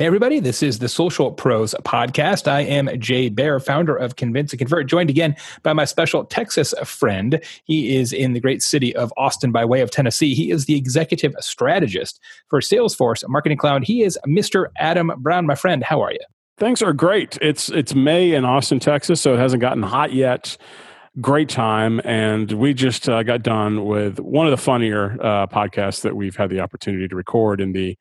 Hey, everybody, this is the Social Pros podcast. I am Jay Baer, founder of Convince and Convert, joined again by my special Texas friend. He is in the great city of Austin by way of Tennessee. He is the executive strategist for Salesforce Marketing Cloud. He is Mr. Adam Brown. My friend, how are you? Things are great. It's it's May in Austin, Texas, so it hasn't gotten hot yet. Great time, and we just uh, got done with one of the funnier uh, podcasts that we've had the opportunity to record in the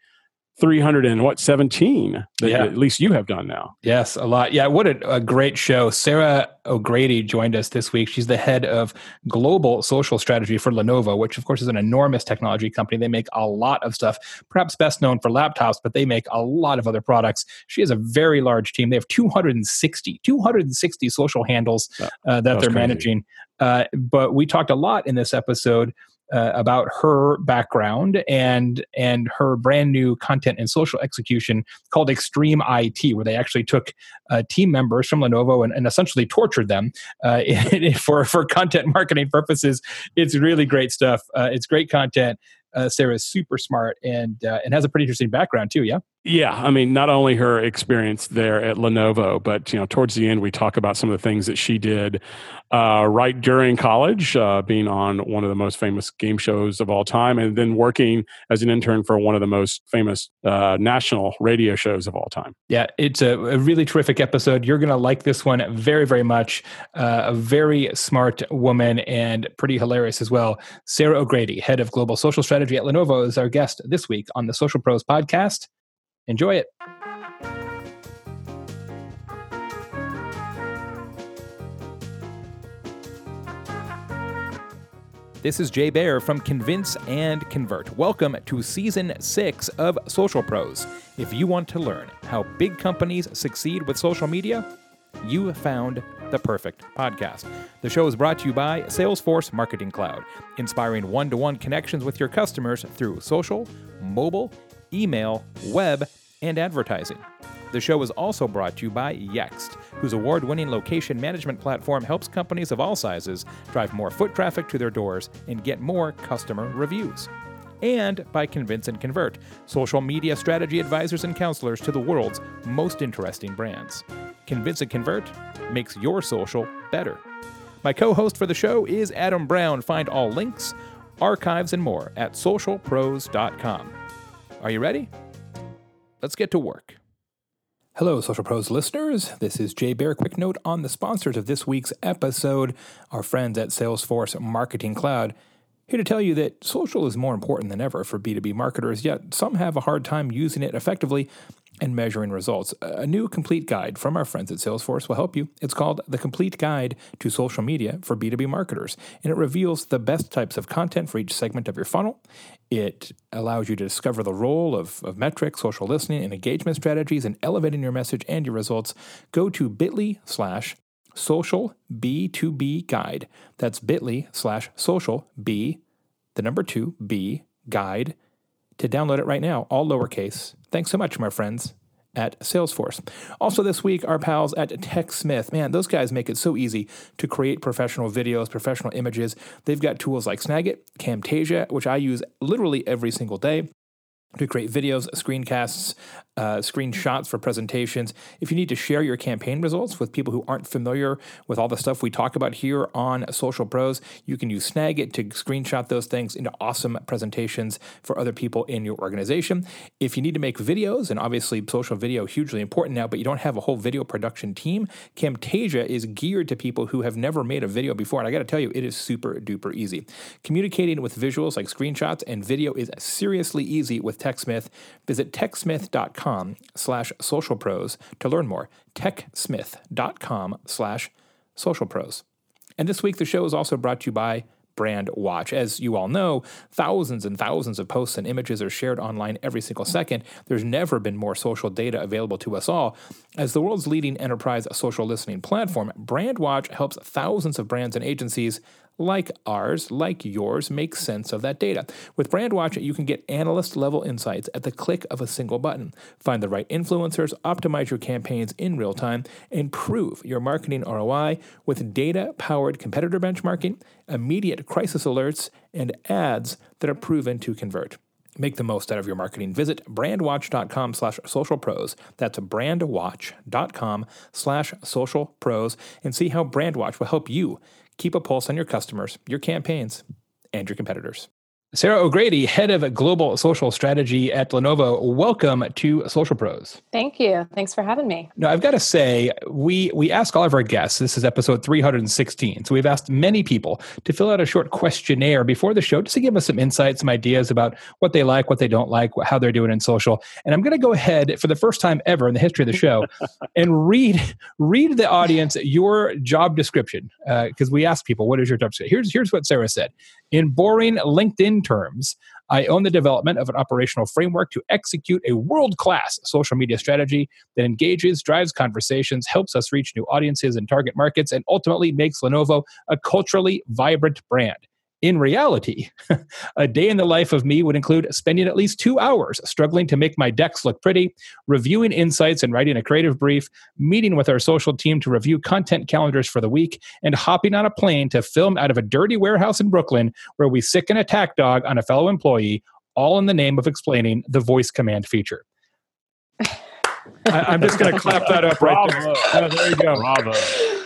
300 and what 17 that yeah. at least you have done now. Yes a lot. Yeah what a, a, great show. Sarah o'grady joined us this week. She's the head of global social strategy for lenovo which of course is an enormous technology company. They make a lot of stuff perhaps best known for laptops but they make a lot of other products. She has a very large team. They have 260 260 social handles uh, that, that they're crazy. managing. Uh, but we talked a lot in this episode uh, about her background and and her brand new content and social execution called Extreme IT, where they actually took uh, team members from Lenovo and, and essentially tortured them uh, for for content marketing purposes. It's really great stuff. Uh, it's great content. Uh, Sarah is super smart and uh, and has a pretty interesting background too. Yeah. Yeah, I mean, not only her experience there at Lenovo, but you know, towards the end, we talk about some of the things that she did uh, right during college, uh, being on one of the most famous game shows of all time, and then working as an intern for one of the most famous uh, national radio shows of all time. Yeah, it's a, a really terrific episode. You're going to like this one very, very much. Uh, a very smart woman and pretty hilarious as well. Sarah O'Grady, head of global social strategy at Lenovo, is our guest this week on the Social Pros podcast. Enjoy it. This is Jay Baer from Convince and Convert. Welcome to season six of Social Pros. If you want to learn how big companies succeed with social media, you found the perfect podcast. The show is brought to you by Salesforce Marketing Cloud, inspiring one to one connections with your customers through social, mobile, email, web, and advertising. The show is also brought to you by Yext, whose award winning location management platform helps companies of all sizes drive more foot traffic to their doors and get more customer reviews. And by Convince and Convert, social media strategy advisors and counselors to the world's most interesting brands. Convince and Convert makes your social better. My co host for the show is Adam Brown. Find all links, archives, and more at socialpros.com. Are you ready? let's get to work. Hello, Social Pros listeners. This is Jay Baer. Quick note on the sponsors of this week's episode, our friends at Salesforce Marketing Cloud. Here to tell you that social is more important than ever for B2B marketers, yet some have a hard time using it effectively and measuring results. A new complete guide from our friends at Salesforce will help you. It's called The Complete Guide to Social Media for B2B Marketers, and it reveals the best types of content for each segment of your funnel. It allows you to discover the role of, of metrics, social listening, and engagement strategies in elevating your message and your results. Go to bit.ly slash social B2B guide. That's bit.ly slash social B, the number two, B guide to download it right now, all lowercase. Thanks so much, my friends at Salesforce. Also, this week, our pals at TechSmith. Man, those guys make it so easy to create professional videos, professional images. They've got tools like Snagit, Camtasia, which I use literally every single day to create videos, screencasts, uh, screenshots for presentations. If you need to share your campaign results with people who aren't familiar with all the stuff we talk about here on Social Pros, you can use Snagit to screenshot those things into awesome presentations for other people in your organization. If you need to make videos, and obviously social video hugely important now, but you don't have a whole video production team, Camtasia is geared to people who have never made a video before. And I got to tell you, it is super duper easy. Communicating with visuals like screenshots and video is seriously easy with TechSmith. Visit techsmith.com slash socialpros to learn more. techsmith.com slash socialpros. And this week, the show is also brought to you by Brandwatch. As you all know, thousands and thousands of posts and images are shared online every single second. There's never been more social data available to us all. As the world's leading enterprise social listening platform, Brandwatch helps thousands of brands and agencies like ours, like yours, make sense of that data. With BrandWatch, you can get analyst level insights at the click of a single button. Find the right influencers, optimize your campaigns in real time, and prove your marketing ROI with data powered competitor benchmarking, immediate crisis alerts, and ads that are proven to convert. Make the most out of your marketing. Visit brandwatch.com slash social pros. That's brandwatch.com slash social pros and see how Brandwatch will help you keep a pulse on your customers, your campaigns, and your competitors. Sarah O'Grady, head of global social strategy at Lenovo. Welcome to Social Pros. Thank you. Thanks for having me. Now, I've got to say, we we ask all of our guests. This is episode 316. So we've asked many people to fill out a short questionnaire before the show, just to give us some insights, some ideas about what they like, what they don't like, how they're doing in social. And I'm going to go ahead for the first time ever in the history of the show and read read the audience your job description because uh, we asked people, "What is your job description?" Here's here's what Sarah said. In boring LinkedIn terms, I own the development of an operational framework to execute a world class social media strategy that engages, drives conversations, helps us reach new audiences and target markets, and ultimately makes Lenovo a culturally vibrant brand. In reality, a day in the life of me would include spending at least two hours struggling to make my decks look pretty, reviewing insights and writing a creative brief, meeting with our social team to review content calendars for the week, and hopping on a plane to film out of a dirty warehouse in Brooklyn where we sick an attack dog on a fellow employee, all in the name of explaining the voice command feature. I, am just going to clap that up right there. Oh, there you go. Bravo.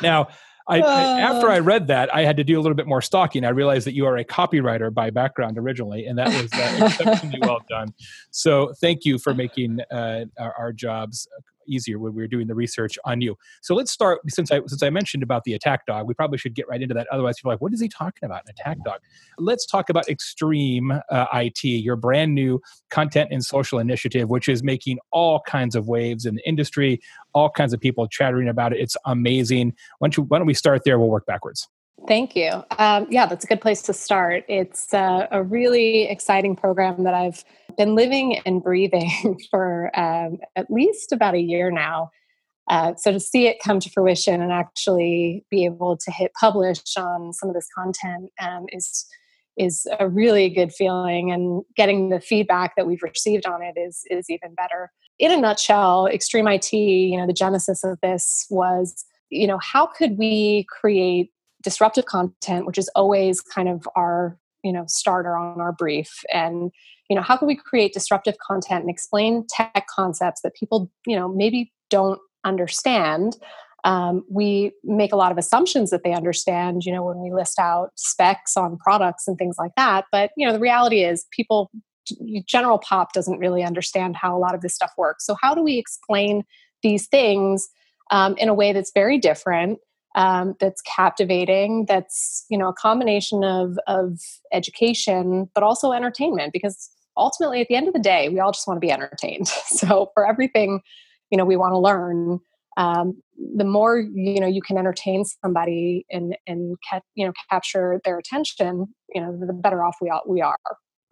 Now, I, I, after I read that, I had to do a little bit more stalking. I realized that you are a copywriter by background originally, and that was uh, exceptionally well done. So, thank you for making uh, our, our, jobs easier when we were doing the research on you. So let's start since I since I mentioned about the attack dog. We probably should get right into that. Otherwise, people are like, what is he talking about? An attack dog? Let's talk about Extreme uh, IT, your brand new content and social initiative, which is making all kinds of waves in the industry. All kinds of people chattering about it. It's amazing. Why don't, you, why don't we start there? We'll work backwards. Thank you. Um, yeah, that's a good place to start. It's uh, a really exciting program that I've been living and breathing for um, at least about a year now. Uh, so to see it come to fruition and actually be able to hit publish on some of this content um, is is a really good feeling and getting the feedback that we've received on it is is even better in a nutshell extreme it you know the genesis of this was you know how could we create disruptive content which is always kind of our you know starter on our brief. And you know how can we create disruptive content and explain tech concepts that people you know maybe don't understand? Um, we make a lot of assumptions that they understand you know when we list out specs on products and things like that. But you know the reality is people general pop doesn't really understand how a lot of this stuff works. So how do we explain these things um, in a way that's very different um, that's captivating that's you know a combination of of education but also entertainment because ultimately at the end of the day we all just want to be entertained. So for everything you know we want to learn um, the more you know you can entertain somebody and and ca- you know capture their attention you know the better off we all, we are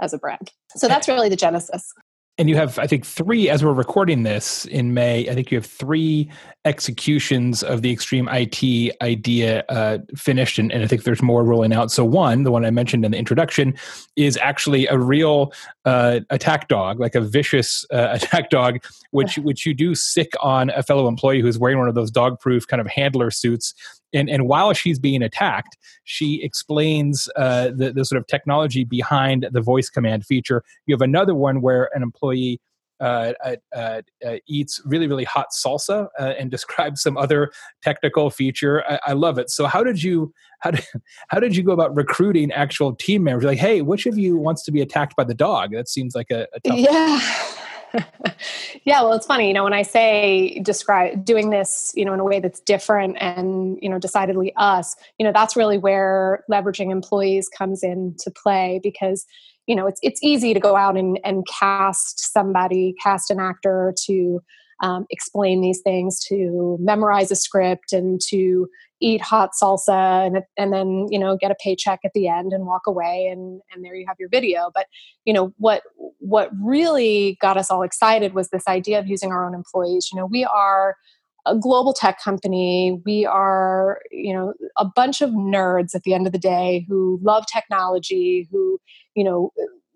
as a brand. So that's really the genesis and you have i think three as we're recording this in may i think you have three executions of the extreme it idea uh, finished and, and, i think there's more rolling out. So one the one i mentioned in the introduction is actually a real uh, attack dog like a vicious uh, attack dog which which you do sick on a fellow employee who's wearing one of those dog proof kind of handler suits and and while she's being attacked, she explains uh, the the sort of technology behind the voice command feature. You have another one where an employee. Uh, uh, uh, uh eats really really hot salsa uh, and describes some other technical feature. I, I, love it. So how did you how did how did you go about recruiting actual team members? Like, hey, which of you wants to be attacked by the dog? That seems like a, a. Yeah. Yeah, well, it's funny, you know, when I say describe doing this, you know, in a way that's different and, you know, decidedly us, you know, that's really where leveraging employees comes into play because, you know, it's it's easy to go out and, and cast somebody, cast an actor to um, explain these things, to memorize a script and to eat hot salsa and, and then you know get a paycheck at the end and walk away and and there you have your video. But you know what what really got us all excited was this idea of using our own employees. You know we are a global tech company. We are you know a bunch of nerds at the end of the day who love technology who you know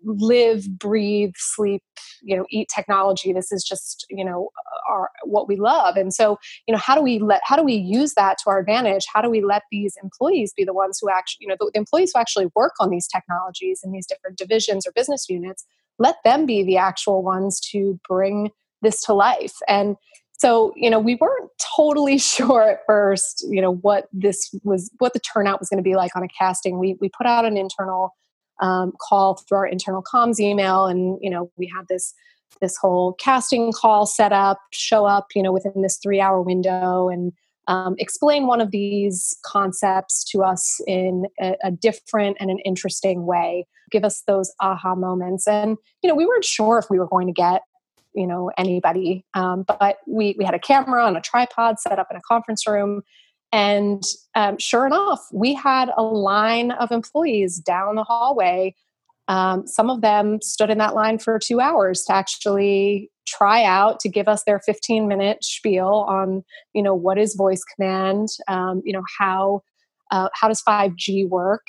live breathe sleep you know eat technology. This is just you know our what we love. And so you know how do we let how do we use that to our advantage? How do we let these employees be the ones who actually you know the, the employees who actually work on these technologies in these different divisions or business units let them be the actual ones to bring this to life? And so you know we weren't totally sure at first you know what this was what the turnout was going to be like on a casting. We we put out an internal um, call through our internal comms email and you know we had this this whole casting call set up show up you know within this three hour window and um, explain one of these concepts to us in a, a, different and an interesting way. Give us those aha moments. And you know we weren't sure if we were going to get you know anybody um, but we we had a camera on a tripod set up in a conference room and um, sure enough we had a line of employees down the hallway. Um, some of them stood in that line for two hours to actually try out to give us their 15 minute spiel on you know what is voice command um, you know how uh, how does 5g work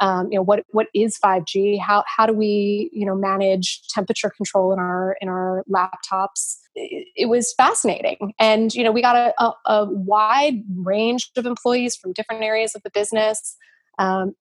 um, you know what what is 5G? How how do we you know manage temperature control in our in our laptops? It, it was fascinating, and you know we got a, a, a, wide range of employees from different areas of the business. Um,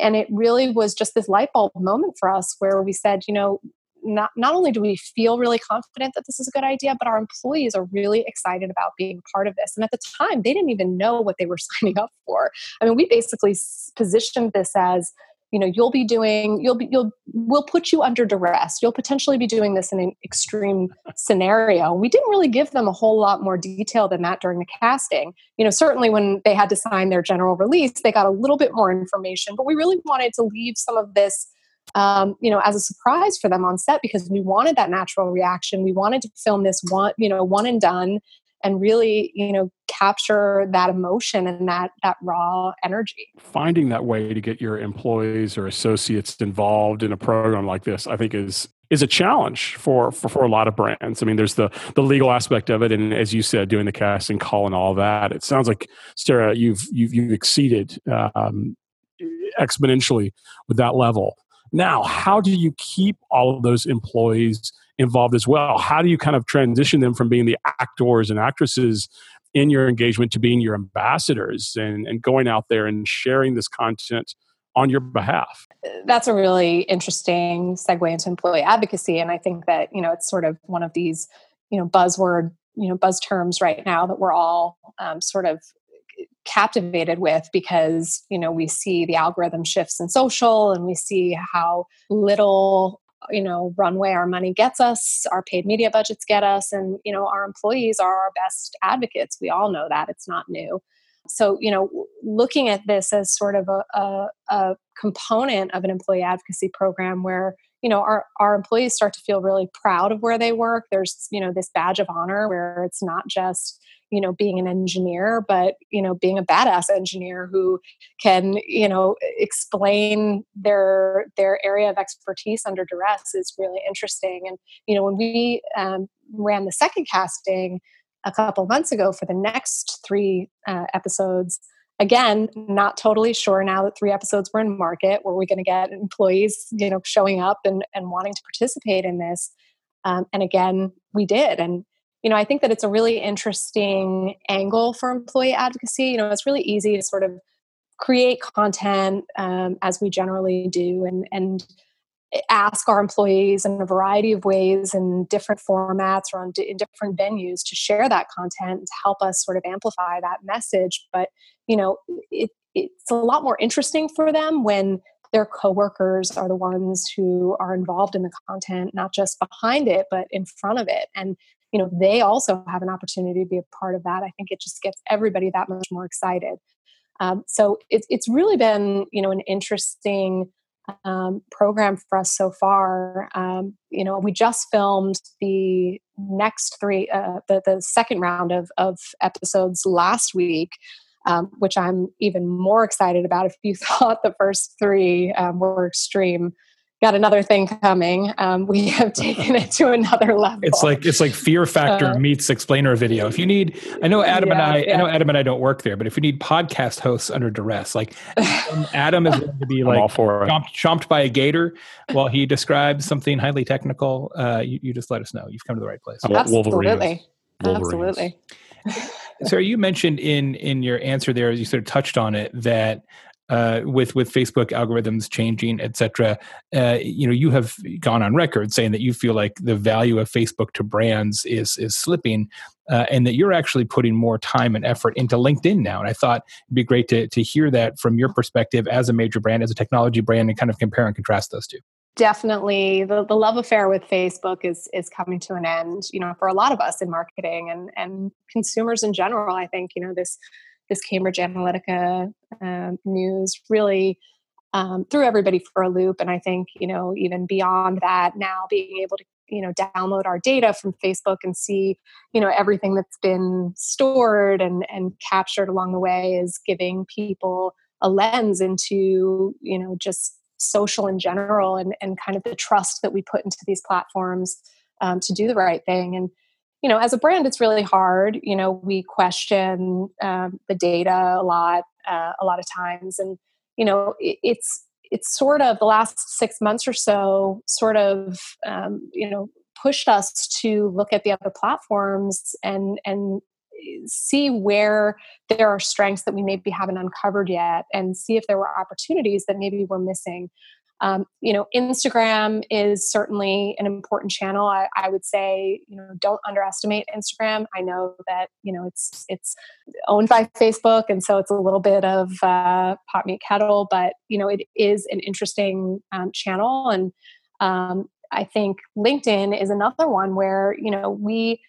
and it really was just this light bulb moment for us where we said, you know, not, not only do we feel really confident that this is a good idea, but our employees are really excited about being part of this. And at the time, they didn't even know what they were signing up for. I mean, we basically positioned this as you know you'll be doing you'll be you'll we'll put you under duress you'll potentially be doing this in an extreme scenario we didn't really give them a whole lot more detail than that during the casting you know certainly when they had to sign their general release they got a little bit more information but we really wanted to leave some of this um, you know, as a surprise for them on set because we wanted that natural reaction. We wanted to film this one, you know, one and done and really, you know, capture that emotion and that that raw energy. Finding that way to get your employees or associates involved in a program like this, I think is is a challenge for, for, for a lot of brands. I mean, there's the the legal aspect of it, and as you said, doing the casting call and all that. It sounds like Sarah, you've you've, you've exceeded um, exponentially with that level. Now, how do you keep all of those employees involved as well? How do you kind of transition them from being the actors and actresses in your engagement to being your ambassadors and, and going out there and sharing this content on your behalf? That's a really interesting segue into employee advocacy. And I think that, you know, it's sort of one of these, you know, buzzword, you know, buzz terms right now that we're all um, sort of captivated with because you know we see the algorithm shifts in social and we see how little you know runway our money gets us our paid media budgets get us and you know our employees are our best advocates. We all know that. It's not new. So you know looking at this as sort of a, a, a component of an employee advocacy program where you know our, our employees start to feel really proud of where they work. There's you know this badge of honor where it's not just you know being an engineer but you know being a badass engineer who can you know explain their their area of expertise under duress is really interesting. And you know when we um, ran the second casting a couple months ago for the next three uh, episodes again not totally sure now that three episodes were in market were we going to get employees you know showing up and, and wanting to participate in this? Um, and again we did. And you know, I think that it's a really interesting angle for employee advocacy. You know, it's really easy to sort of create content um, as we generally do and and ask our employees in a variety of ways in different formats or on in different venues to share that content to help us sort of amplify that message but you know it, it's a lot more interesting for them when their coworkers are the ones who are involved in the content not just behind it but in front of it and you know they also have an opportunity to be a part of that i think it just gets everybody that much more excited. Um, so it's it's really been you know an interesting um, program for us so far. Um, you know we just filmed the next three uh, the, the second round of, of episodes last week um, which i'm even more excited about if you thought the first three um, were extreme got another thing coming. Um, we have taken it to another level. It's like it's like Fear Factor uh, meets explainer video. If you need, I know Adam yeah, and I, yeah. I know Adam and I don't work there, but if you need podcast hosts under duress, like Adam is going to be like chomped, chomped, by a gator while he describes something highly technical, uh, you, you, just let us know. You've come to the right place. Absolutely, absolutely. Sarah, you mentioned in in your answer there, as you sort of touched on it, that uh, with with Facebook algorithms changing, et cetera, uh, you know, you have gone on record saying that you feel like the value of Facebook to brands is is slipping, uh, and that you're actually putting more time and effort into LinkedIn now. And I thought it'd be great to to hear that from your perspective as a major brand, as a technology brand, and kind of compare and contrast those two definitely the, the love affair with facebook is is coming to an end you know for a lot of us in marketing and and consumers in general i think you know this this cambridge analytica um, news really um, threw everybody for a loop and i think you know even beyond that now being able to you know download our data from facebook and see you know everything that's been stored and and captured along the way is giving people a lens into you know just social in general and, and kind of the trust that we put into these platforms um, to do the right thing. And you know as a brand it's really hard you know we question um, the data a lot uh, a lot of times. And you know it, it's it's sort of the last six months or so sort of um, you know pushed us to look at the other platforms and and see where there are strengths that we maybe haven't uncovered yet and see if there were opportunities that maybe we're missing um, you know instagram is certainly an important channel. I, I, would say you know don't underestimate instagram. I know that you know it's it's owned by facebook and so it's a little bit of uh, pot meet kettle but you know it is an interesting um, channel. And um, i think linkedin is another one where you know we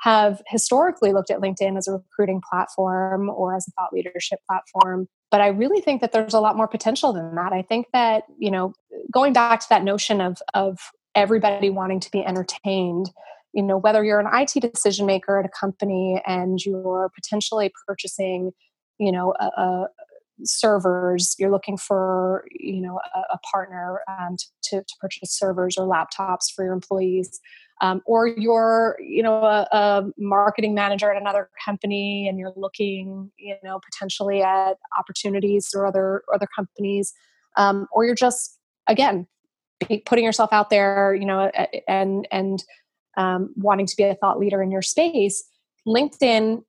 have historically looked at LinkedIn as a recruiting platform or as a thought leadership platform. But I really think that there's a lot more potential than that. I think that, you know, going back to that notion of, of everybody wanting to be entertained, you know, whether you're an IT decision maker at a company and you're potentially purchasing, you know, a, servers you're looking for you know a, a partner um, to, to, purchase servers or laptops for your employees um, or you're you know a, a, marketing manager at another company and you're looking you know potentially at opportunities or other other companies um, or you're just again putting yourself out there you know and and um, wanting to be a thought leader in your space linkedin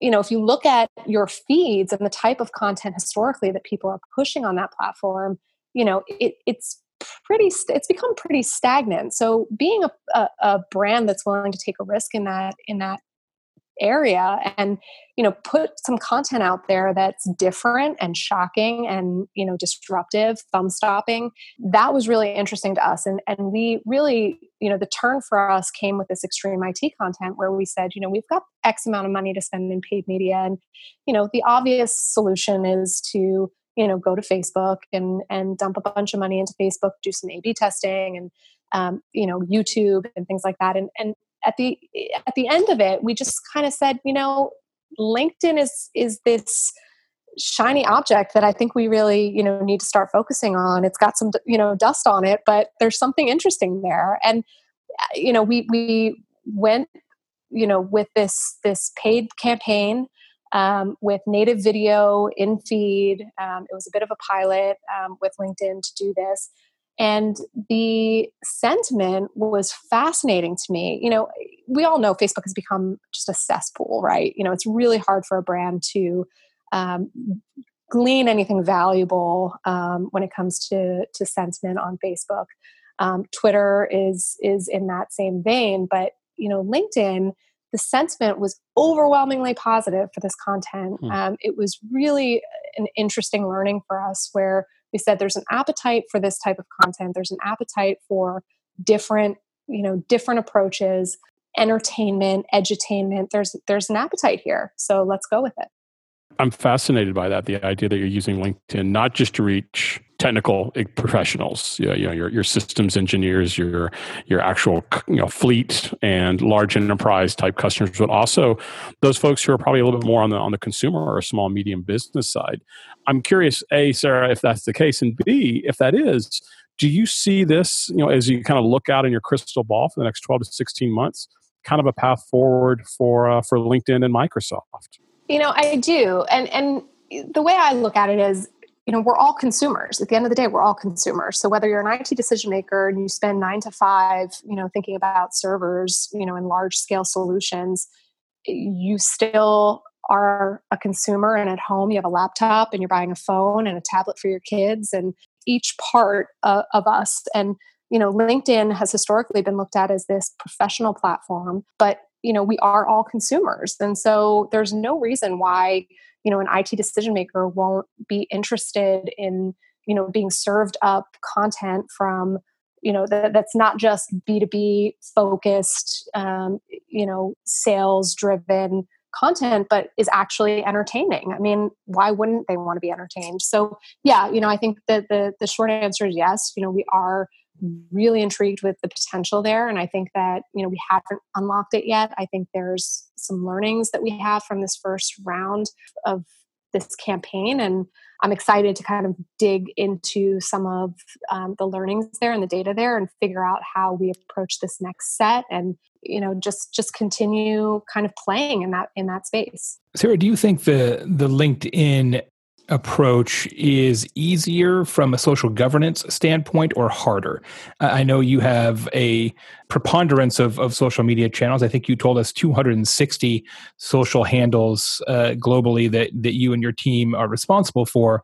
you know if you look at your feeds and the type of content historically that people are pushing on that platform you know it, it's pretty it's become pretty stagnant. So being a, a, a, brand that's willing to take a risk in that in that area and you know put some content out there that's different and shocking and you know disruptive thumb stopping that was really interesting to us and and we really you know the turn for us came with this extreme IT content where we said you know we've got x amount of money to spend in paid media and you know the obvious solution is to you know go to facebook and and dump a bunch of money into facebook do some a b testing and um, you know youtube and things like that and and at the at the end of it we just kind of said you know linkedin is is this shiny object that i think we really you know need to start focusing on it's got some you know dust on it but there's something interesting there and uh, you know we we went you know with this this paid campaign um, with native video in feed. Um, it was a bit of a pilot um, with LinkedIn to do this. And the sentiment was fascinating to me. You know, we all know Facebook has become just a cesspool, right? You know, it's really hard for a brand to um, glean anything valuable um, when it comes to, to sentiment on Facebook. Um, Twitter is is in that same vein, but you know, LinkedIn the sentiment was overwhelmingly positive for this content. Mm. Um, it was really an interesting learning for us where we said there's an appetite for this type of content, there's an appetite for different, you know, different approaches, entertainment, edutainment. There's there's an appetite here. So let's go with it. I'm fascinated by that. The idea that you're using LinkedIn not just to reach technical professionals, you know, you know, your your systems engineers, your your actual you know fleet and large enterprise type customers, but also those folks who are probably a little bit more on the on the consumer or small medium business side. I'm curious, a Sarah, if that's the case, and b if that is, do you see this you know as you kind of look out in your crystal ball for the next 12 to 16 months, kind of a path forward for uh, for LinkedIn and Microsoft? You know, I do. And and the way I look at it is, you know, we're all consumers. At the end of the day, we're all consumers. So whether you're an IT decision maker and you spend 9 to 5, you know, thinking about servers, you know, in large scale solutions, you still are a consumer and at home you have a laptop and you're buying a phone and a tablet for your kids and each part of us and you know linkedin has historically been looked at as this professional platform but you know we are all consumers. And so there's no reason why you know an IT decision maker won't be interested in you know being served up content from you know that, that's not just b2b focused um, you know sales driven content but is actually entertaining. I mean why wouldn't they want to be entertained? So yeah you know i think that the the short answer is yes. You know we are really intrigued with the potential there and i think that you know we haven't unlocked it yet. I think there's some learnings that we have from this first round of this campaign and i'm excited to kind of dig into some of um, the learnings there and the data there and figure out how we approach this next set and you know just just continue kind of playing in that in that space. Sarah do you think the the linkedin approach is easier from a social governance standpoint or harder? I know you have a preponderance of, of social media channels. I think you told us 260 social handles uh, globally that, that you and your team are responsible for.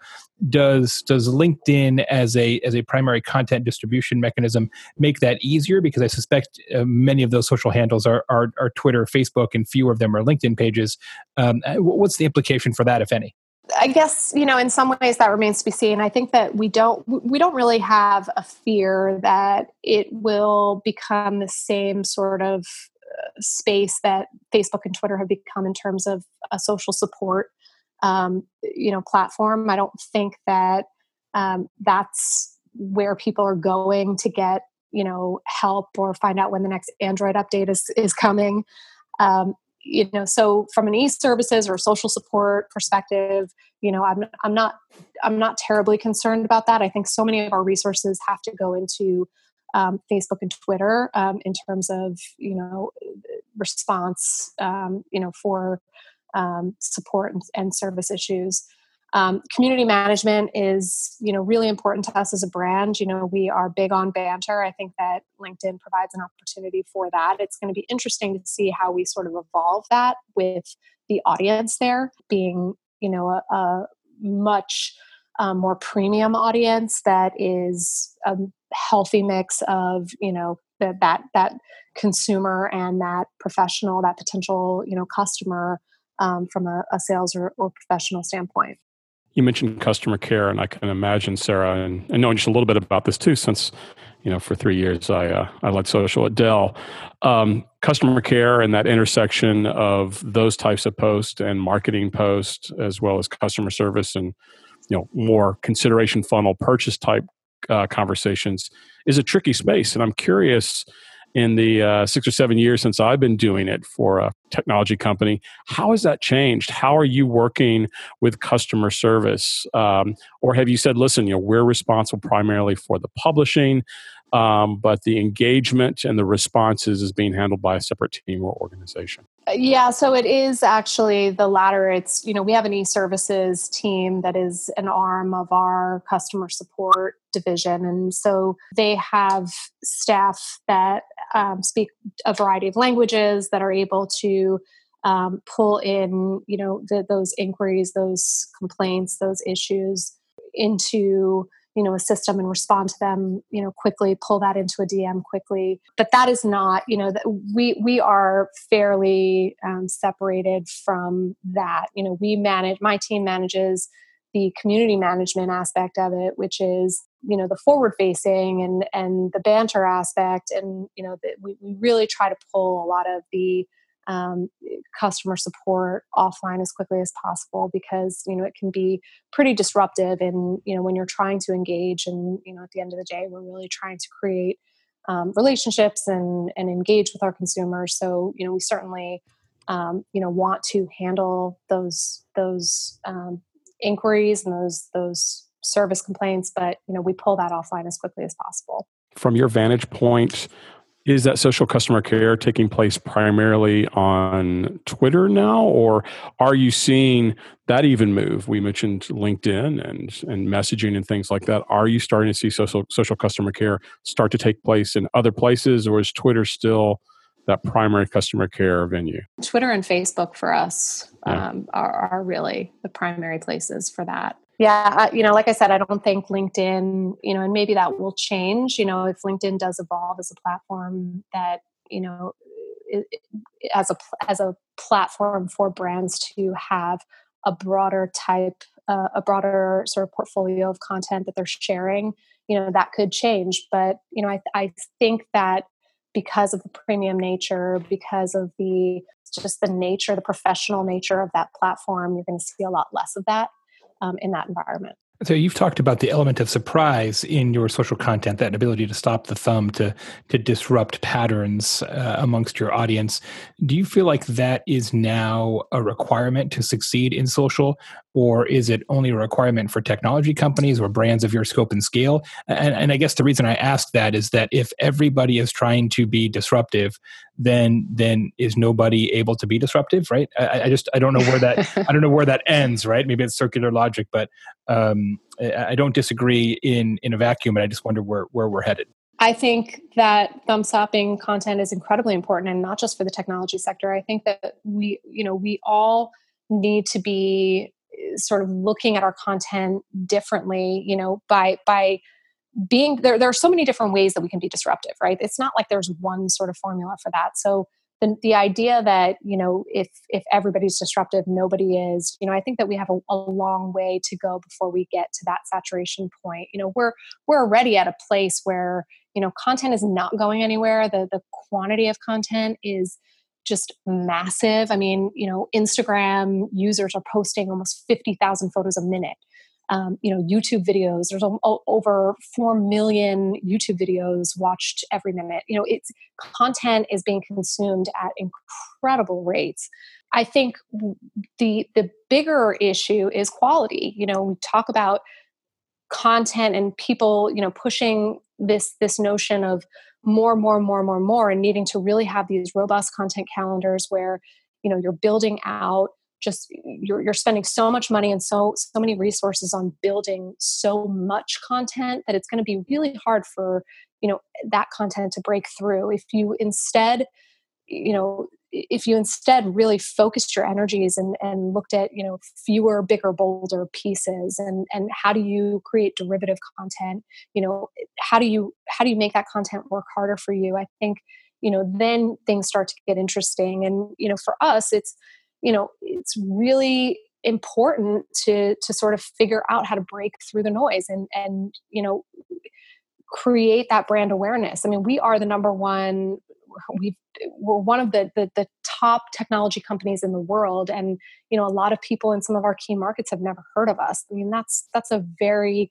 Does does LinkedIn as a as a primary content distribution mechanism make that easier? Because I suspect uh, many of those social handles are, are, are Twitter, Facebook, and fewer of them are LinkedIn pages. Um, what's the implication for that, if any? I guess you know in some ways that remains to be seen. I think that we don't we don't really have a fear that it will become the same sort of uh, space that Facebook and Twitter have become in terms of a social support um, you know platform. I don't think that um, that's where people are going to get you know help or find out when the next Android update is is coming. Um, you know so from an e-services or social support perspective you know i'm i'm not i'm not terribly concerned about that. I think so many of our resources have to go into um, facebook and twitter um, in terms of you know response um, you know for um, support and, and service issues um, community management is, you know, really important to us as a brand. You know, we are big on banter. I think that LinkedIn provides an opportunity for that. It's going to be interesting to see how we sort of evolve that with the audience there being, you know, a, a much um, more premium audience that is a healthy mix of, you know, the, that that consumer and that professional, that potential, you know, customer um, from a, a sales or, or professional standpoint you mentioned customer care, and I can imagine Sarah and, and knowing just a little bit about this too, since you know for three years I uh, I led social at Dell. Um, customer care and that intersection of those types of posts and marketing posts, as well as customer service and you know more consideration funnel purchase type uh, conversations, is a tricky space. And I'm curious in the uh, six or seven years since I've been doing it for a technology company. How has that changed? How are you working with customer service? Um, or have you said, listen, you know, we're responsible primarily for the publishing, um, but the engagement and the responses is being handled by a separate team or organization? Uh, yeah, so it is actually the latter. It's, you know, we have an e services team that is an arm of our customer support division. And so they have staff that um, speak a variety of languages that are able to um, pull in, you know, the, those inquiries, those complaints, those issues into you know a system and respond to them you know quickly pull that into a dm quickly. But that is not you know that we we are fairly um, separated from that. You know we manage my team manages the community management aspect of it which is you know the forward facing and and the banter aspect and you know that we, we really try to pull a lot of the um, customer support offline as quickly as possible because you know it can be pretty disruptive and you know when you're trying to engage and you know at the end of the day we're really trying to create um, relationships and and engage with our consumers. So you know we certainly um, you know want to handle those those um, inquiries and those those service complaints but you know we pull that offline as quickly as possible from your vantage point is that social customer care taking place primarily on Twitter now, or are you seeing that even move? We mentioned LinkedIn and and messaging and things like that. Are you starting to see social social customer care start to take place in other places, or is Twitter still that primary customer care venue? Twitter and Facebook for us yeah. um, are, are really the primary places for that. Yeah, you know, like I said, I don't think LinkedIn, you know, and maybe that will change. You know, if LinkedIn does evolve as a platform that you know, as a as a platform for brands to have a broader type, uh, a broader sort of portfolio of content that they're sharing, you know, that could change. But you know, I I think that because of the premium nature, because of the just the nature, the professional nature of that platform, you're going to see a lot less of that um, in that environment. So you've talked about the element of surprise in your social content, that ability to stop the thumb to to disrupt patterns uh, amongst your audience. Do you feel like that is now a requirement to succeed in social, or is it only a requirement for technology companies or brands of your scope and scale? And, and I guess the reason I ask that is that if everybody is trying to be disruptive, then then is nobody able to be disruptive, right? I, I just I don't know where that I don't know where that ends, right? Maybe it's circular logic, but um, I don't disagree in in a vacuum, but I just wonder where where we're headed. I think that thumb stopping content is incredibly important, and not just for the technology sector. I think that we, you know, we all need to be sort of looking at our content differently you know by by being there there are so many different ways that we can be disruptive right it's not like there's one sort of formula for that so the, the idea that you know if if everybody's disruptive nobody is you know i think that we have a, a long way to go before we get to that saturation point you know we're we're already at a place where you know content is not going anywhere the the quantity of content is just massive. I mean, you know, Instagram users are posting almost 50,000 photos a minute. Um, you know, YouTube videos, there's over 4 million YouTube videos watched every minute. You know, it's content is being consumed at incredible rates. I think the the bigger issue is quality. You know, we talk about content and people, you know, pushing this this notion of more more more more more and needing to really have these robust content calendars where you know you're building out just you're, you're spending so much money and so so many resources on building so much content that it's going to be really hard for you know that content to break through. If you instead you know if you instead really focused your energies and, and looked at you know fewer bigger bolder pieces and and how do you create derivative content? You know how do you how do you make that content work harder for you? I think you know then things start to get interesting. And you know for us it's you know it's really important to to sort of figure out how to break through the noise and and you know create that brand awareness. I mean we are the number one we we're one of the, the, the top technology companies in the world. And you know a lot of people in some of our key markets have never heard of us. I mean that's that's a very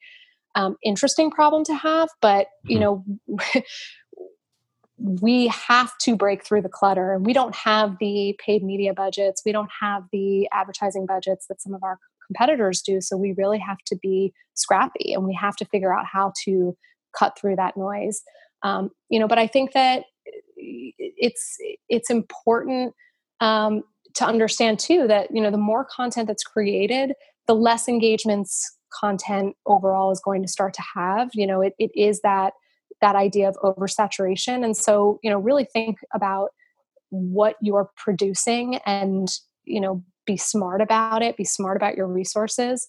um, interesting problem to have. But you mm-hmm. know we have to break through the clutter we don't have the paid media budgets we don't have the advertising budgets that some of our competitors do so we really have to be scrappy and we have to figure out how to cut through that noise. Um, you know but i think that it's it's important um, to understand too that you know the more content that's created the less engagements content overall is going to start to have you know it, it is that that idea of oversaturation. And so you know really think about what you're producing and you know be smart about it be smart about your resources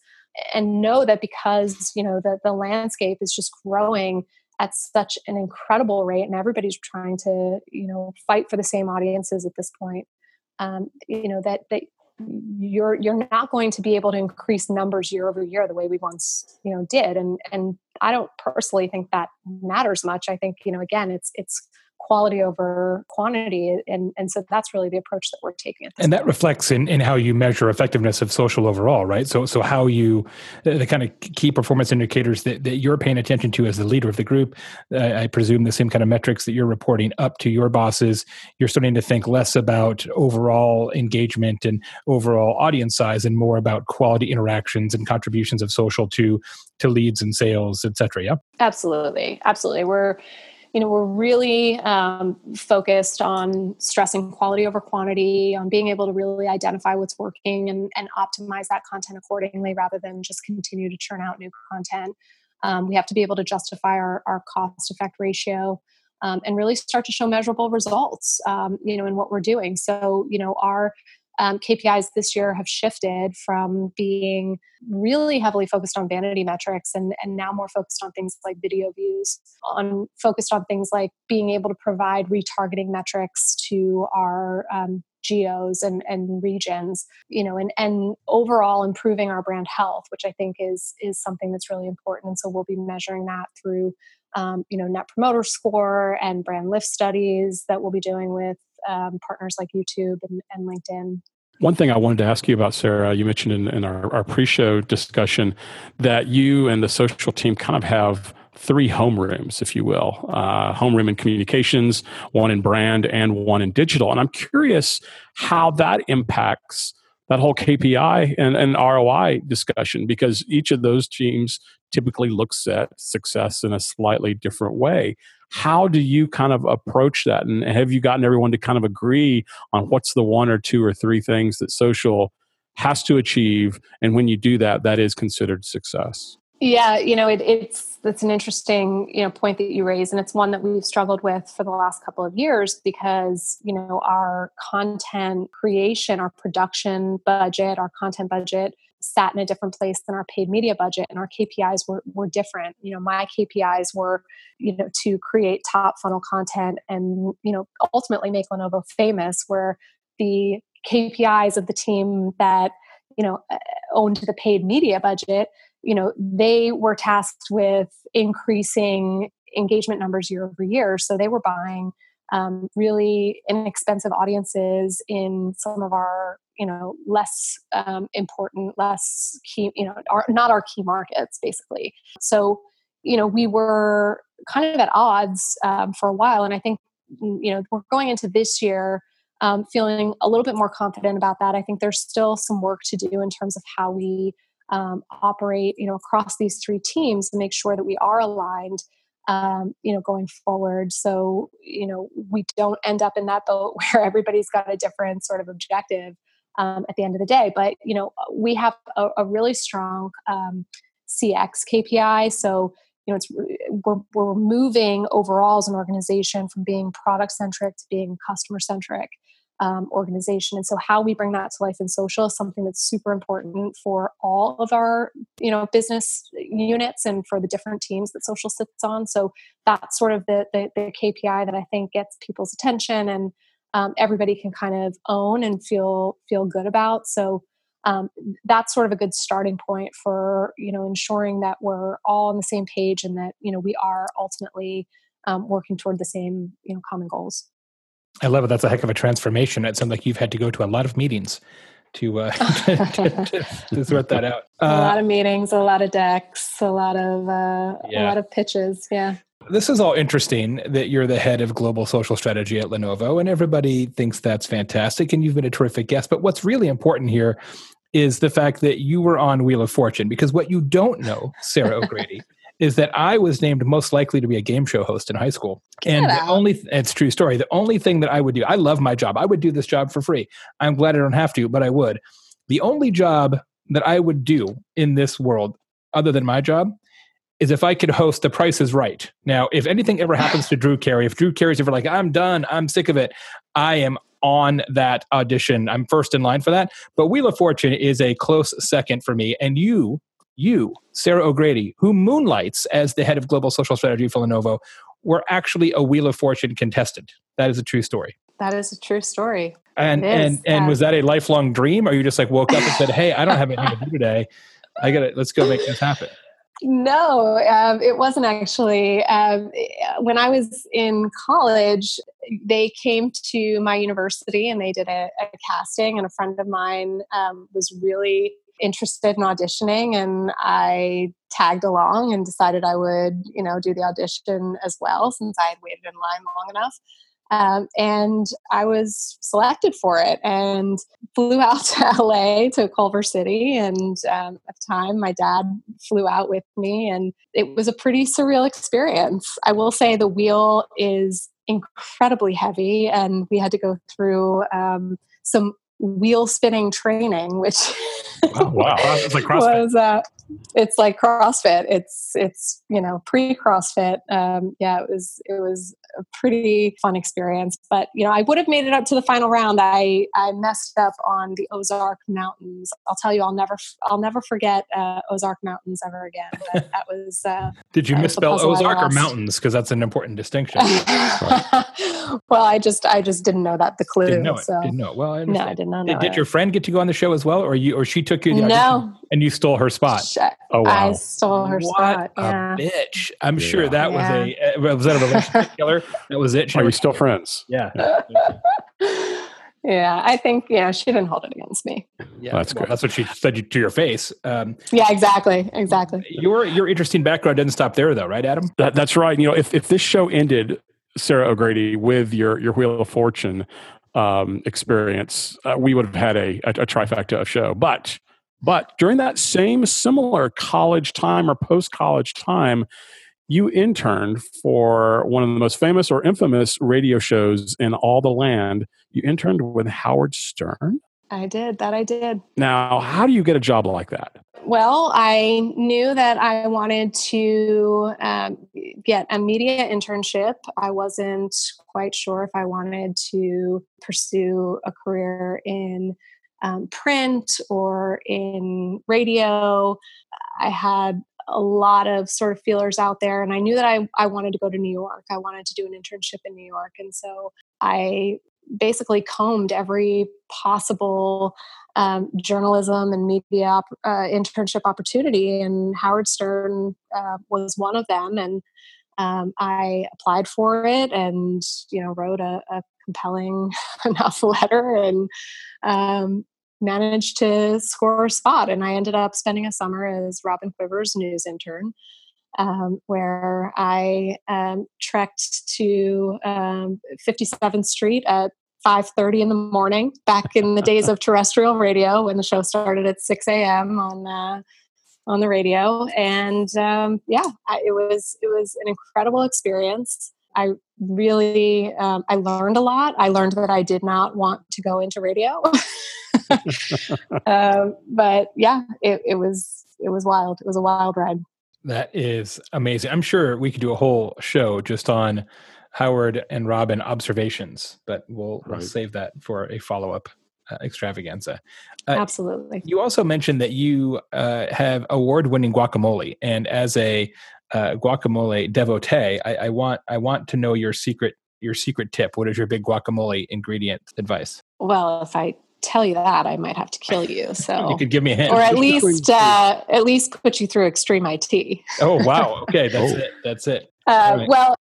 and know that because you know the, the landscape is just growing at such an incredible rate and everybody's trying to you know fight for the same audiences at this point um, you know that that you're you're not going to be able to increase numbers year over year the way we once you know did. And and i don't personally think that matters much. I think you know again it's it's quality over quantity and and so that's really the approach that we're taking and that point. reflects in, in how you measure effectiveness of social overall right? So so how you the kind of key performance indicators that, that you're paying attention to as the leader of the group uh, i presume the same kind of metrics that you're reporting up to your bosses. You're starting to think less about overall engagement and overall audience size and more about quality interactions and contributions of social to to leads and sales et cetera yeah? Absolutely. Absolutely. We're you know we're really um, focused on stressing quality over quantity on being able to really identify what's working and, and optimize that content accordingly rather than just continue to churn out new content um, we have to be able to justify our, our cost effect ratio um, and really start to show measurable results, um, you know, in what we're doing. So, you know, our um, KPIs this year have shifted from being really heavily focused on vanity metrics and, and now more focused on things like video views, on focused on things like being able to provide retargeting metrics to our um, geos and, and regions, you know, and, and overall improving our brand health, which I think is is something that's really important. And so we'll be measuring that through um, you know, net promoter score and brand lift studies that we'll be doing with um, partners like YouTube and, and, LinkedIn. One thing I wanted to ask you about, Sarah, you mentioned in, in our, our pre show discussion that you and the social team kind of have three homerooms, if you will uh, homeroom in communications, one in brand, and one in digital. And I'm curious how that impacts that whole KPI and, and ROI discussion because each of those teams typically looks at success in a slightly different way. How do you kind of approach that? And have you gotten everyone to kind of agree on what's the one or two or three things that social has to achieve? And when you do that, that is considered success. Yeah, you know, it, it's that's an interesting you know point that you raise, and it's one that we've struggled with for the last couple of years because you know our content creation, our production budget, our content budget sat in a different place than our paid media budget and our KPIs were, were different. You know, my KPIs were, you know, to create top funnel content and, you know, ultimately make Lenovo famous where the KPIs of the team that, you know, uh, owned the paid media budget, you know, they were tasked with increasing engagement numbers year over year. So they were buying um, really inexpensive audiences in some of our you know less um, important less key you know our, not our key markets basically. So you know we were kind of at odds um, for a while and i think mm, you know we're going into this year um, feeling a little bit more confident about that. I think there's still some work to do in terms of how we um, operate you know across these three teams to make sure that we are aligned um, you know, going forward. So, you know, we don't end up in that boat where everybody's got a different sort of objective um, at the end of the day. But, you know, we have a, a really strong um, CX KPI. So, you know, it's we're, we're moving overall as an organization from being product centric to being customer centric um, organization. And so, how we bring that to life in social is something that's super important for all of our, you know, business units and for the different teams that social sits on. So that's sort of the the, the KPI that I think gets people's attention and um, everybody can kind of own and feel feel good about. So. Um, that's sort of a good starting point for you know ensuring that we're all on the same page and that you know we are ultimately um, working toward the same you know common goals. I love it. That's a heck of a transformation. It sounds like you've had to go to a lot of meetings to uh, to, to, to, sort that out. Uh, a lot of meetings, a lot of decks, a lot of uh, yeah. a lot of pitches. Yeah. This is all interesting that you're the head of global social strategy at Lenovo, and everybody thinks that's fantastic, and you've been a terrific guest. But what's really important here is the fact that you were on Wheel of Fortune, because what you don't know, Sarah O'Grady, is that I was named most likely to be a game show host in high school. Get and the only it's true story. The only thing that I would do, I love my job. I would do this job for free. I'm glad I don't have to, but I would. The only job that I would do in this world other than my job is if I could host The Price is Right. Now, if anything ever happens to Drew Carey, if Drew Carey's ever like, I'm done, I'm sick of it, I am on that audition. I'm first in line for that. But Wheel of Fortune is a close second for me. And you you, Sarah O'Grady, who moonlights as the head of global social strategy for Lenovo, were actually a Wheel of Fortune contestant. That is a true story. That is a true story. And and and was that a lifelong dream, or you just like woke up and said, "Hey, I don't have anything to do today. I got to let's go make this happen." No, um, it wasn't actually. Um, when I was in college, they came to my university and they did a, a casting, and a friend of mine um, was really interested in auditioning and I tagged along and decided I would, you know, do the audition as well since I had waited in line long enough. Um, and I was selected for it and flew out to LA to Culver City. And um, at the time, my dad flew out with me, and it was a pretty surreal experience. I will say the wheel is incredibly heavy, and we had to go through um, some wheel spinning training, which wow, wow. It's like CrossFit. was uh, it's like CrossFit. It's it's you know pre CrossFit. Um, yeah, it was it was a pretty fun experience. But you know, I would have made it up to the final round. I I messed up on the Ozark Mountains. I'll tell you, I'll never I'll never forget uh, Ozark Mountains ever again. But that was. Uh, Did you misspell Ozark or mountains? Because that's an important distinction. well, I just I just didn't know that the clue. Didn't know it. So. Didn't know it. Well, I no, I did not know. Did, did your friend get to go on the show as well, or you or she took you? No, and you stole her spot. Oh wow! I stole her what spot. a Yeah. bitch! I'm Yeah. sure that was a uh, was that a relationship killer? That was it. She Are never- you still friends? Yeah. yeah, I think yeah, she didn't hold it against me. Yeah, That's well, good. That's what she said to your face. Um, Yeah, exactly, exactly. your your interesting background didn't stop there, though, right, Adam? That, that's right. You know, if if this show ended, Sarah O'Grady, with your your Wheel of Fortune um, experience, uh, we would have had a, a, a trifecta of show. But but during that same similar college time or post college time, you interned for one of the most famous or infamous radio shows in all the land. You interned with Howard Stern. I did that. I did. Now, how do you get a job like that? Well, I knew that I wanted to um, get a media internship. I wasn't quite sure if I wanted to pursue a career in um, print or in radio. I had a lot of sort of feelers out there, and I knew that I, I wanted to go to New York. I wanted to do an internship in New York. And so I basically combed every possible um, journalism and media op- uh, internship opportunity, and Howard Stern uh, was one of them. And um, I applied for it, and you know, wrote a, a compelling enough letter, and um, managed to score a spot. And I ended up spending a summer as Robin Quivers' news intern. Um, where I um, trekked to um, 57th Street at 5.30 in the morning back in the days of terrestrial radio when the show started at 6 a.m on uh, on the radio and um, yeah I, it was it was an incredible experience i really um, i learned a lot. I learned that i did not want to go into radio. Um, but yeah it, it was it was wild. It was a wild ride. That is amazing. I'm sure we could do a whole show just on Howard and Robin observations, but we'll, we'll save that for a follow up uh, extravaganza. Uh, absolutely. You also mentioned that you uh, have award winning guacamole, and as a uh, guacamole devotee, I, I want I want to know your secret your secret tip. What is your big guacamole ingredient advice? well if i tell you that i might have to kill you so You could give me a hint. or at least uh, at least put you through extreme IT. oh wow, okay, that's Oh. it. That's it. Uh, Right. Well,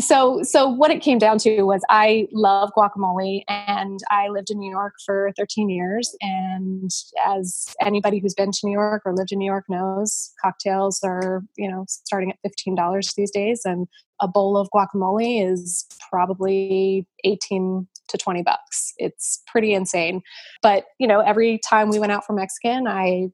so so what it came down to was I love guacamole, and I lived in New York for 13 years. And as anybody who's been to New York or lived in New York knows, cocktails are you know starting at 15 dollars these days, and a bowl of guacamole is probably 18 to 20 bucks. It's pretty insane. But you know, every time we went out for Mexican, I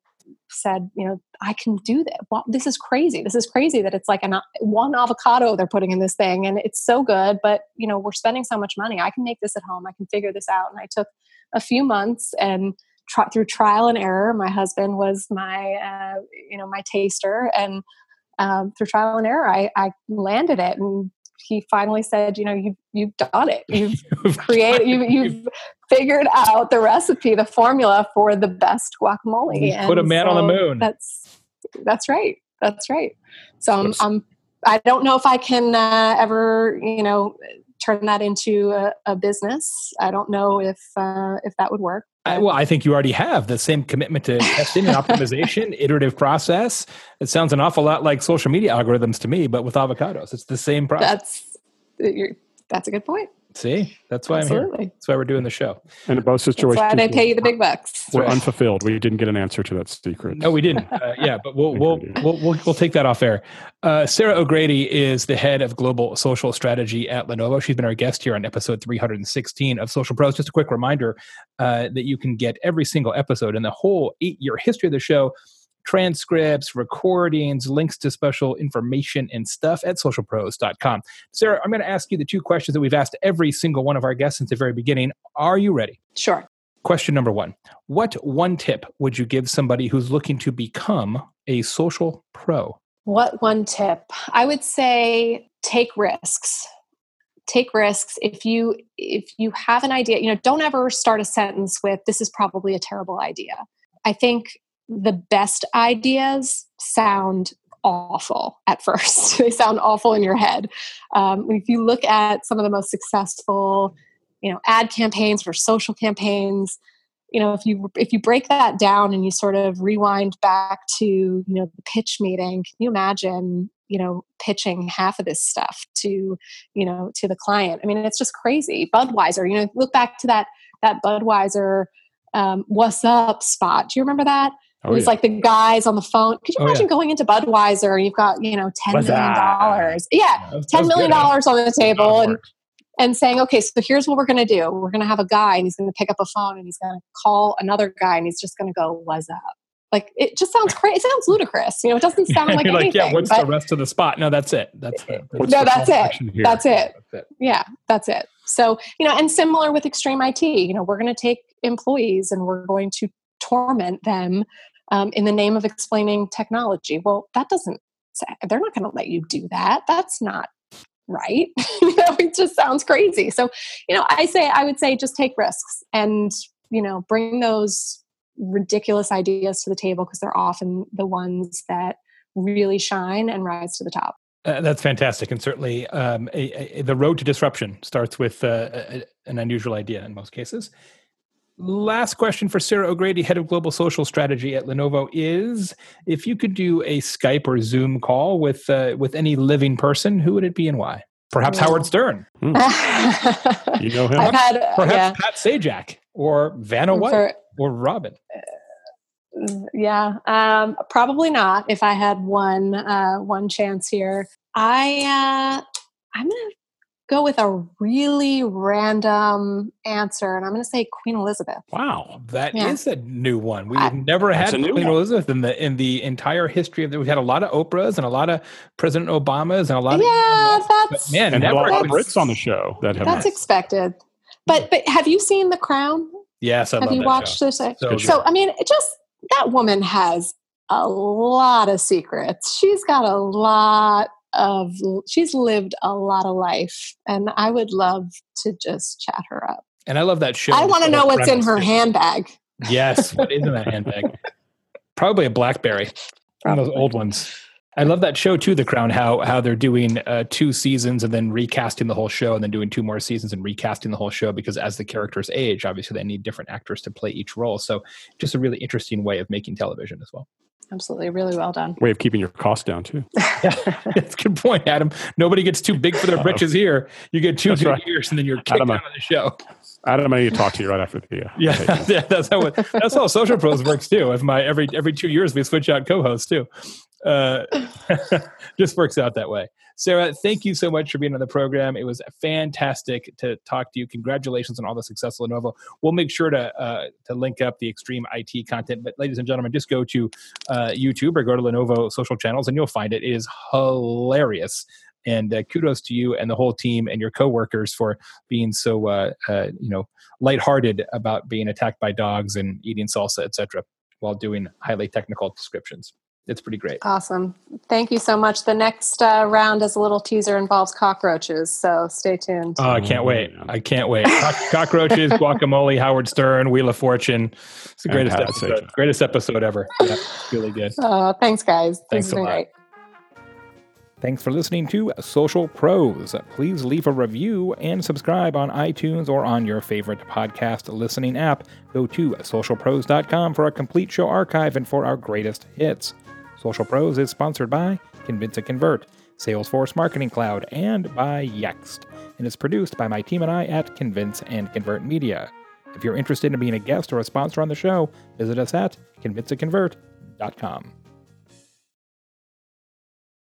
said, you know, I can do that. Well, this is crazy. This is crazy that it's like an, one avocado they're putting in this thing and it's so good, but you know, we're spending so much money. I can make this at home. I can figure this out. And I took a few months and through trial and error, my husband was my, uh, you know, my taster and um, through trial and error, I, I landed it and he finally said, you know, you've, you've done it. You've created, you, you've figured out the recipe, the formula for the best guacamole. You put a And man on the moon. That's that's right. That's right. So I'm, I'm I don't know if I can uh, ever you know turn that into a, a business. I don't know if uh, if that would work. I, well, I think you already have the same commitment to testing and optimization, iterative process. It sounds an awful lot like social media algorithms to me, but with avocados, it's the same process. That's that's a good point. See, that's why I'm here. That's why we're doing the show. And in both That's situations, why they pay you the big bucks. we're right. unfulfilled. We didn't get an answer to that secret. No, we didn't. Uh, yeah, but we'll we'll, we did. we'll we'll we'll take that off air. Uh, Sarah O'Grady is the head of global social strategy at Lenovo. She's been our guest here on episode 316 of Social Pros. Just a quick reminder uh, that you can get every single episode and the whole eight-year history of the show, transcripts, recordings, links to special information and stuff at socialpros.com. Sarah, I'm going to ask you the two questions that we've asked every single one of our guests since the very beginning. Are you ready? Sure. Question number one What one tip would you give somebody who's looking to become a social pro? What one tip? I would say take risks. Take risks. If you if you have an idea, you know, don't ever start a sentence with this is probably a terrible idea. I think the best ideas sound awful at first. they sound awful in your head. Um, if you look at some of the most successful, you know, ad campaigns or social campaigns, you know, if you if you break that down and you sort of rewind back to you know the pitch meeting, can you imagine you know pitching half of this stuff to you know to the client? I mean, it's just crazy. Budweiser, you know, look back to that that Budweiser um, "What's Up" spot. Do you remember that? Oh, it was yeah. like the guys on the phone. Could you oh, imagine yeah. going into Budweiser and you've got, you know, ten million dollars? Yeah, ten million dollars on the table and and saying, okay, so here's what we're gonna do. We're gonna have a guy and he's gonna pick up a phone and he's gonna call another guy and he's just gonna go, What's up? Like it just sounds crazy. It sounds ludicrous. You know, it doesn't sound like anything. Like, yeah, what's the rest of the spot? No, that's it. That's, it. no, that's it. that's it. That's it. Yeah, that's it. So, you know, and similar with Extreme IT, you know, we're going to take employees and we're going to torment them um, in the name of explaining technology. Well, that doesn't, they're not going to let you do that. That's not right. you know, it just sounds crazy. So, you know, I say, I would say just take risks and, you know, bring those ridiculous ideas to the table because they're often the ones that really shine and rise to the top. Uh, that's fantastic, and certainly um, a, a, the road to disruption starts with uh, a, an unusual idea in most cases. Last question for Sarah O'Grady, head of global social strategy at Lenovo, is if you could do a Skype or Zoom call with uh, with any living person, who would it be and why? Perhaps Howard Stern. Mm. you know him. I've had, Perhaps yeah. Pat Sajak or Vanna White for, or Robin. Uh, yeah, um, probably not. If I had one uh, one chance here, I uh, I'm gonna go with a really random answer, and I'm going to say Queen Elizabeth. Wow, that yeah. is a new one. We've I, never had Queen one. Elizabeth in the in the entire history of. The, we've had a lot of Oprahs and a lot of President Obamas and a lot. Yeah, of, that's man, and never a lot of Brits on the show that have. That's expected, but but have you seen The Crown? Yes, I have you watched show. this? So, so I mean, it just that woman has a lot of secrets. She's got a lot of she's lived a lot of life and i would love to just chat her up. And i love that show i want to know what's in her handbag. Yes what is in that handbag? Probably a blackberry. Probably. one of those old ones i love that show too the crown how how they're doing uh, two seasons and then recasting the whole show and then doing two more seasons and recasting the whole show because as the characters age obviously they need different actors to play each role. So just a really interesting way of making television as well. Absolutely. Really well done. Way of keeping your costs down too. Yeah, that's a good point adam. Nobody gets too big for their britches here. You get two good right. years and then you're kicked adam, out of the show. Adam i need to talk to you right after the uh, yeah, yeah that's how it, that's how social pros works too. If my every every two years we switch out co-hosts too uh, just works out that way Sarah, thank you so much for being on the program. It was fantastic to talk to you. Congratulations on all the success of Lenovo. We'll make sure to uh, to link up the extreme IT content. But ladies and gentlemen, just go to uh, YouTube or go to Lenovo social channels and you'll find it. It is hilarious. And uh, kudos to you and the whole team and your coworkers for being so uh, uh, you know lighthearted about being attacked by dogs and eating salsa, etc., while doing highly technical descriptions it's pretty great. Awesome. Thank you so much. The next uh, round, as a little teaser, involves cockroaches. So stay tuned. Oh, I can't wait. I can't wait. cockroaches, guacamole, Howard Stern, Wheel of Fortune. It's the greatest episode. Greatest episode ever. Yeah, really good. Oh, thanks, guys. Thanks a lot. Great. Thanks for listening to Social Pros. Please leave a review and subscribe on iTunes or on your favorite podcast listening app. Go to socialpros.com for a complete show archive and for our greatest hits. Social Pros is sponsored by Convince and Convert, Salesforce Marketing Cloud, and by Yext, and is produced by my team and I at Convince and Convert Media. If you're interested in being a guest or a sponsor on the show, visit us at convinceandconvert.com.